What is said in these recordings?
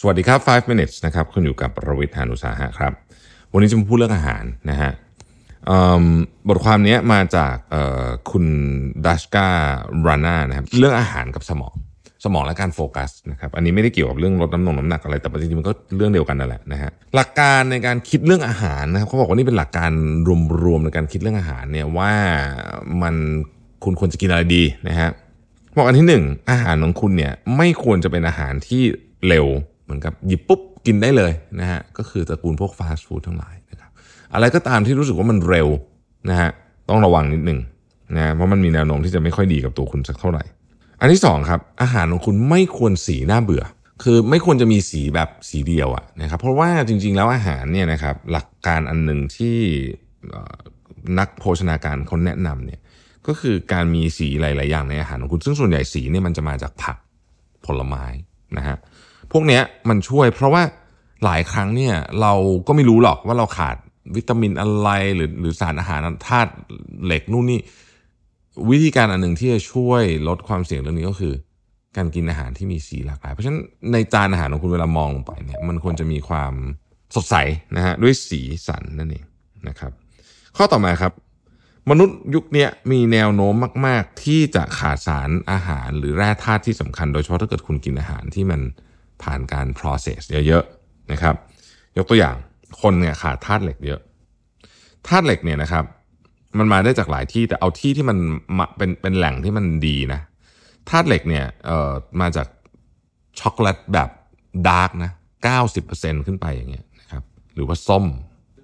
สวัสดีครับ 5 minutes นะครับคุณอยู่กับประวิทยานุสาหะครับ วันนี้จะมาพูดเรื่องอาหารนะฮะบทความนี้มาจากคุณดัชการานานะครับเรื่องอาหารกับสมองสมองและการโฟกัสนะครับอันนี้ไม่ได้เกี่ยวกับเรื่องลดน้ำหนงน้ำหนักอะไรแต่จริงๆมันก็เรื่องเดียวกันนั่นแหละนะฮะหลักการในการคิดเรื่องอาหารนะครับเขาบอกว่านี่เป็นหลักการรวมๆในการคิดเรื่องอาหารเนี่ยว่ามันคุณควรจะกินอะไรดีนะฮะบอกอันที่หนึ่งอาหารของคุณเนี่ยไม่ควรจะเป็นอาหารที่เร็ว เหมือนกับหยิบปุ๊บกินได้เลยนะฮะก็คือตระกูลพวกฟาสต์ฟู้ดทั้งหลายนะครับอะไรก็ตามที่รู้สึกว่ามันเร็วนะฮะต้องระวังนิดหนึ่งนะเพราะมันมีแนวโน้มที่จะไม่ค่อยดีกับตัวคุณสักเท่าไหร่ อันที่สองครับอาหารของคุณไม่ควรสีน่าเบื่อ คือไม่ควรจะมีสีแบบสีเดียวอะนะครับเพราะว่าจริง ๆ แล้วอาหารเนี่ยนะครับหลักการอันหนึ่งที่นักโภชนาการเขาแนะนำเนี่ยก็คือการมีสีหลาย ๆ อย่างในอาหารของคุณ ซึ่งส่วนใหญ่สีเนี่ยมันจะมาจากผักผลไม้นะฮะ พวกเนี้ยมันช่วยเพราะว่าหลายครั้งเนี่ยเราก็ไม่รู้หรอกว่าเราขาดวิตามินอะไรหรือหรือสารอาหารธาตุเหล็กนู่นนี่ วิธีการอันหนึ่งที่จะช่วยลดความเสี่ยงเรื่องนี้ก็คือ การกินอาหารที่มีสีหลากหลาย เพราะฉะนั้นในจานอาหารของคุณเวลามองลงไปเนี่ยมันควรจะมีความสดใสนะฮะด้วยสีสันนั่นเองนะครับ ข้อต่อมาครับ มนุษย์ยุคนี้มีแนวโน้มมาก ๆ ที่จะขาดสารอาหารหรือแร่ธาตุที่สำคัญ โดยเฉพาะถ้าเกิดคุณกินอาหารที่มัน ผ่านการ process เยอะๆนะครับ ยกตัวอย่างคนเนี่ยขาดธาตุเหล็กเยอะธาตุเหล็กเนี่ยนะครับ มันมาได้จากหลายที่แต่เอาที่ที่มันมเป็นเป็นแหล่งที่มันดีนะธาตุเหล็กเนี่ยเอ่อมาจากช็อกโกแลตแบบ dark นะ90%ขึ้นไปอย่างเงี้ยนะครับหรือว่าส้ม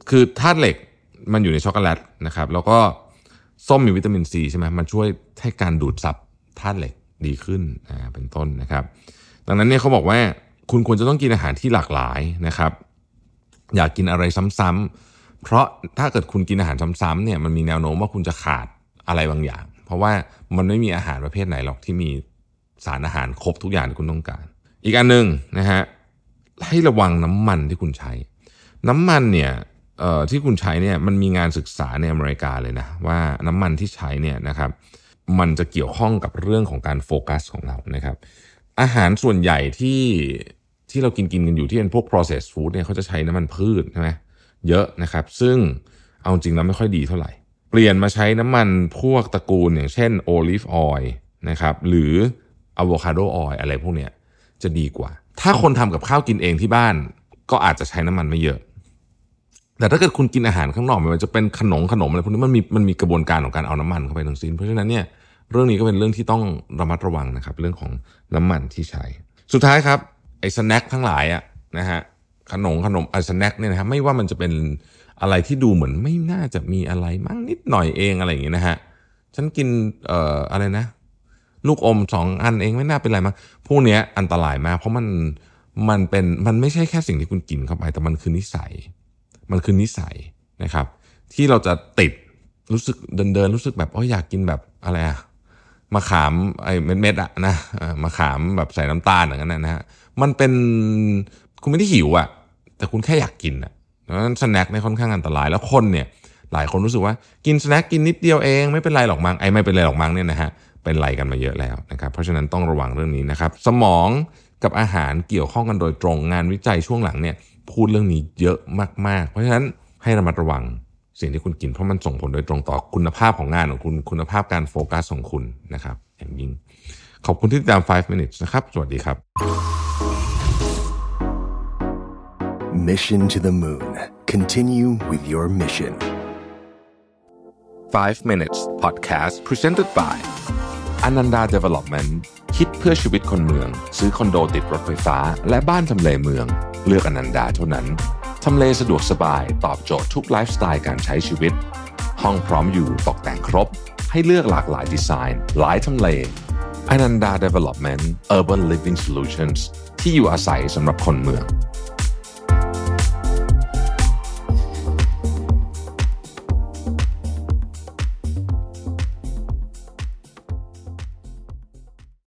คือธาตุเหล็กมันอยู่ในช็อกโกแลตนะครับ แล้วก็ส้มมีวิตามินซีใช่ไหมมันช่วยให้การดูดซับธาตุเหล็กดีขึ้นอ่าเป็นต้นนะครับ ดังนั้นเนี่ยเขาบอกว่า คุณควรจะต้องกินอาหารที่หลากหลายนะครับ อย่ากินอะไรซ้ำๆเพราะถ้าเกิดคุณกินอาหารซ้ำๆเนี่ยมันมีแนวโน้มว่าคุณจะขาดอะไรบางอย่าง เพราะว่ามันไม่มีอาหารประเภทไหนหรอกที่มีสารอาหารครบทุกอย่างที่คุณต้องการ อีกอันหนึ่งนะฮะให้ระวังน้ำมันที่คุณใช้ น้ำมันเนี่ยเอ่อที่คุณใช้เนี่ยมันมีงานศึกษาในอเมริกาเลยนะว่าน้ำมันที่ใช้เนี่ยนะครับมันจะเกี่ยวข้องกับเรื่องของการโฟกัสของเรานะครับ อาหารส่วนใหญ่ที่ ที่เรากินกินกันอยู่ที่เป็นพวก processed food เนี่ยเขาจะใช้น้ำมันพืชใช่ไหมเยอะนะครับ ซึ่งเอาจริงแล้วไม่ค่อยดีเท่าไหร่ เปลี่ยนมาใช้น้ำมันพวกตระกูลอย่างเช่น olive oil นะครับหรือ avocado oil อะไรพวกเนี้ยจะดีกว่า ถ้าคนทำกับข้าวกินเองที่บ้านก็อาจจะใช้น้ำมันไม่เยอะ แต่ถ้าเกิดคุณกินอาหารข้างนอกไม่ว่าจะเป็นขนมขนมอะไรพวกนี้มันมีมันมีกระบวนการของการเอาน้ำมันเข้าไปทั้งสิ้น เพราะฉะนั้นเนี่ยเรื่องนี้ก็เป็นเรื่องที่ต้องระมัดระวังนะครับ เรื่องของน้ำมันที่ใช้ สุดท้ายครับ ไอ้สแน็คทั้งหลายอะนะฮะขนมขนมไอ้สแน็คเนี่ยนะครับไม่ว่ามันจะเป็นอะไรที่ดูเหมือนไม่น่าจะมีอะไรมั่งนิดหน่อยเองอะไรอย่างเงี้ยนะฮะฉันกินเอ่ออะไรนะ ลูกอมสองอันเองไม่น่าเป็นไรมั้งพวกเนี้ยอันตรายมากเพราะมันมันเป็นมันไม่ใช่แค่สิ่งที่คุณกินเข้าไป แต่มันคือนิสัย มันคือนิสัยนะครับ ที่เราจะติดรู้สึกเดินเดินรู้สึกแบบอ๋ออยากกินแบบอะไรอะ มะขามไอ้เม็ดๆอะนะมะขามแบบใส่น้ำตาลอย่างนั้นนะฮะมันเป็นคุณไม่ได้หิวอะแต่คุณแค่อยากกินอะดังนั้น snack เนี่ยค่อนข้างอันตรายแล้วคนเนี่ยหลายคนรู้สึกว่ากิน snack กินนิดเดียวเองไม่เป็นไรหรอกมั้งไอ้ไม่เป็นไรหรอกมั้งเนี่ยนะฮะเป็นไรกันมาเยอะแล้วนะครับเพราะฉะนั้นต้องระวังเรื่องนี้นะครับ สมองกับอาหารเกี่ยวข้องกันโดยตรงงานวิจัยช่วงหลังเนี่ยพูดเรื่องนี้เยอะมากๆ เพราะฉะนั้นให้ระมัดระวัง สิ่งที่คุณกินเพราะมันส่งผลโดยตรงต่อคุณภาพของงานของคุณคุณภาพการโฟกัสของคุณนะครับ อย่างยิ่ง ขอบคุณที่ติดตาม 5 minutes นะครับ สวัสดีครับ Mission to the Moon. Continue with your mission. 5 minutes podcast presented by Ananda Development คิดเพื่อชีวิตคนเมือง ซื้อคอนโดติดรถไฟฟ้า และบ้านทำเลเมือง เลือกอนันดาเท่านั้น ทำเลสะดวกสบายตอบโจทย์ทุกไลฟ์สไตล์การใช้ชีวิต ห้องพร้อมอยู่ตกแต่งครบ ให้เลือกหลากหลายดีไซน์ หลายทำเลอนันดา Development เวอร์ Living Solutions ที่อยู่อาศัยสำหรับคนเมือง